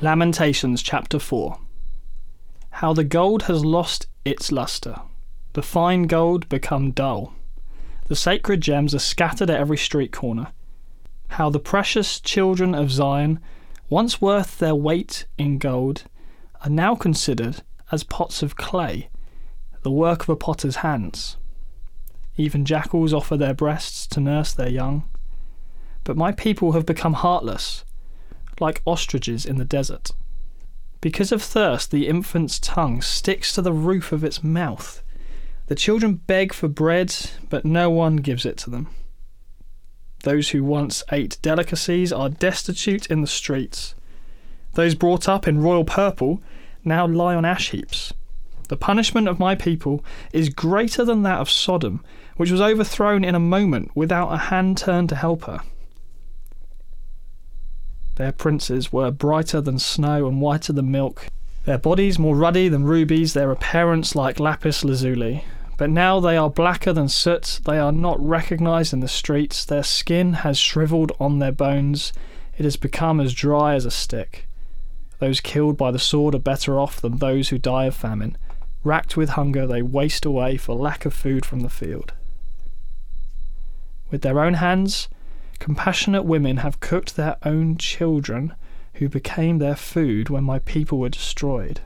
Lamentations chapter 4 How the gold has lost its lustre, the fine gold become dull. The sacred gems are scattered at every street corner. How the precious children of Zion, once worth their weight in gold, are now considered as pots of clay, the work of a potter's hands. Even jackals offer their breasts to nurse their young. But my people have become heartless like ostriches in the desert. Because of thirst, the infant's tongue sticks to the roof of its mouth. The children beg for bread, but no one gives it to them. Those who once ate delicacies are destitute in the streets. Those brought up in royal purple now lie on ash heaps. The punishment of my people is greater than that of Sodom, which was overthrown in a moment without a hand turned to help her. Their princes were brighter than snow and whiter than milk, their bodies more ruddy than rubies, their appearance like lapis lazuli. But now they are blacker than soot, they are not recognized in the streets, their skin has shriveled on their bones, it has become as dry as a stick. Those killed by the sword are better off than those who die of famine. Racked with hunger, they waste away for lack of food from the field. With their own hands, Compassionate women have cooked their own children who became their food when my people were destroyed.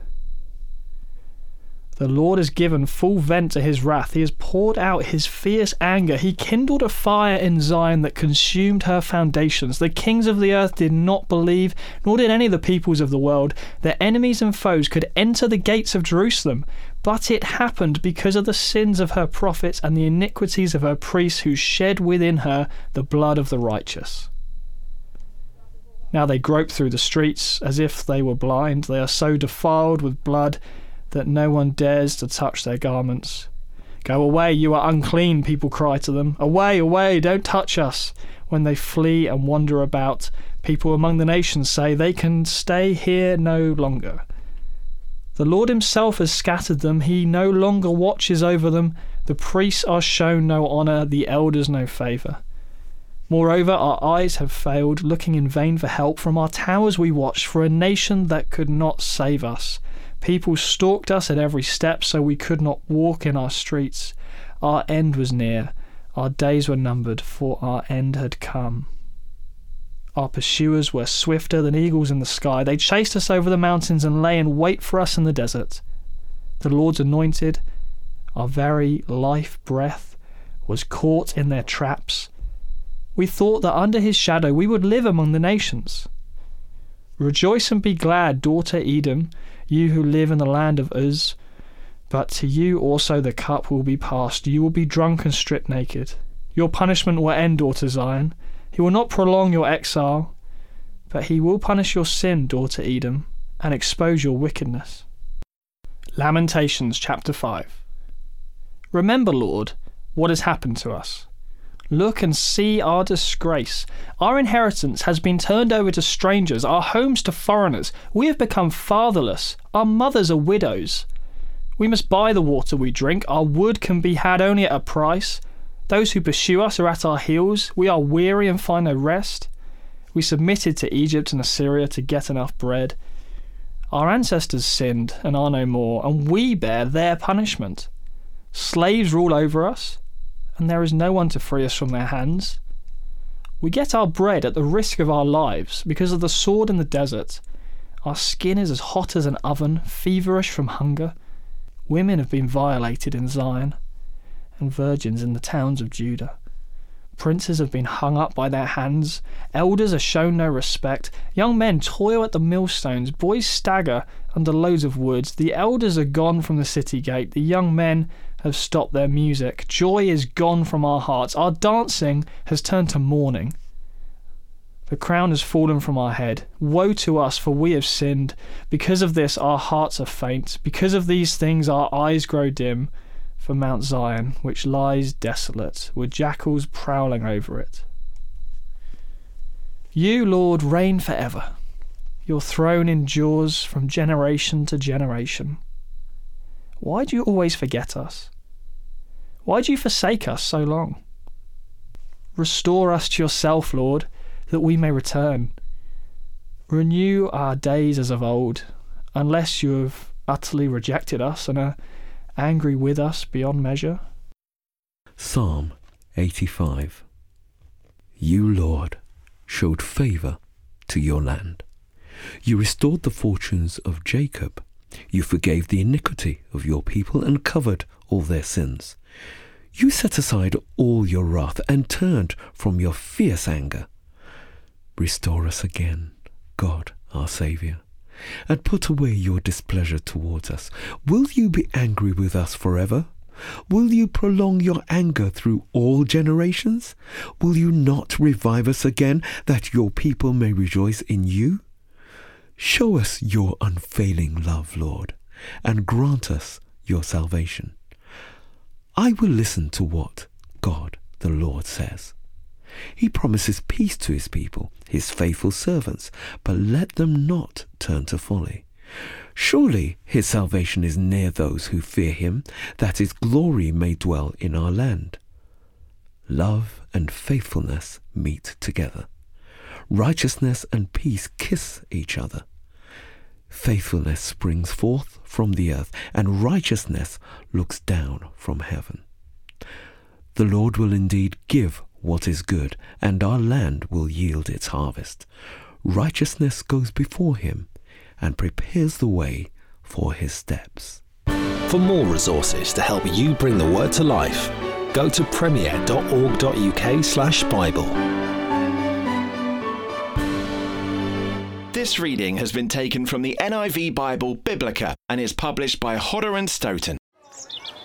The Lord has given full vent to his wrath. He has poured out his fierce anger. He kindled a fire in Zion that consumed her foundations. The kings of the earth did not believe, nor did any of the peoples of the world. Their enemies and foes could enter the gates of Jerusalem. But it happened because of the sins of her prophets and the iniquities of her priests who shed within her the blood of the righteous. Now they grope through the streets as if they were blind. They are so defiled with blood that no one dares to touch their garments. Go away, you are unclean, people cry to them. Away, away, don't touch us. When they flee and wander about, people among the nations say they can stay here no longer. The Lord Himself has scattered them, He no longer watches over them. The priests are shown no honour, the elders no favour. Moreover, our eyes have failed, looking in vain for help. From our towers we watched for a nation that could not save us. People stalked us at every step, so we could not walk in our streets. Our end was near, our days were numbered, for our end had come. Our pursuers were swifter than eagles in the sky. They chased us over the mountains and lay in wait for us in the desert. The Lord's anointed, our very life breath, was caught in their traps. We thought that under his shadow we would live among the nations. Rejoice and be glad, daughter Edom, you who live in the land of Uz. But to you also the cup will be passed. You will be drunk and stripped naked. Your punishment will end, daughter Zion. He will not prolong your exile, but he will punish your sin, daughter Edom, and expose your wickedness. Lamentations chapter 5 Remember, Lord, what has happened to us. Look and see our disgrace. Our inheritance has been turned over to strangers, our homes to foreigners. We have become fatherless. Our mothers are widows. We must buy the water we drink. Our wood can be had only at a price. Those who pursue us are at our heels. We are weary and find no rest. We submitted to Egypt and Assyria to get enough bread. Our ancestors sinned and are no more, and we bear their punishment. Slaves rule over us and there is no one to free us from their hands. We get our bread at the risk of our lives because of the sword in the desert. Our skin is as hot as an oven, feverish from hunger. Women have been violated in Zion, and virgins in the towns of Judah. Princes have been hung up by their hands, elders are shown no respect, young men toil at the millstones, boys stagger under loads of wood, the elders are gone from the city gate, the young men have stopped their music, joy is gone from our hearts, our dancing has turned to mourning. The crown has fallen from our head. Woe to us, for we have sinned. Because of this, our hearts are faint. Because of these things, our eyes grow dim for Mount Zion, which lies desolate, with jackals prowling over it. You, Lord, reign forever. Your throne endures from generation to generation. Why do you always forget us? Why do you forsake us so long? Restore us to yourself, Lord, that we may return. Renew our days as of old, unless you have utterly rejected us and are angry with us beyond measure? Psalm 85 You, Lord, showed favour to your land. You restored the fortunes of Jacob. You forgave the iniquity of your people and covered all their sins. You set aside all your wrath and turned from your fierce anger. Restore us again, God, our Saviour and put away your displeasure towards us. Will you be angry with us forever? Will you prolong your anger through all generations? Will you not revive us again, that your people may rejoice in you? Show us your unfailing love, Lord, and grant us your salvation. I will listen to what God the Lord says. He promises peace to his people, his faithful servants, but let them not turn to folly. Surely his salvation is near those who fear him, that his glory may dwell in our land. Love and faithfulness meet together. Righteousness and peace kiss each other. Faithfulness springs forth from the earth, and righteousness looks down from heaven. The Lord will indeed give what is good, and our land will yield its harvest. Righteousness goes before him and prepares the way for his steps. For more resources to help you bring the word to life, go to premier.org.uk/slash Bible. This reading has been taken from the NIV Bible Biblica and is published by Hodder and Stoughton.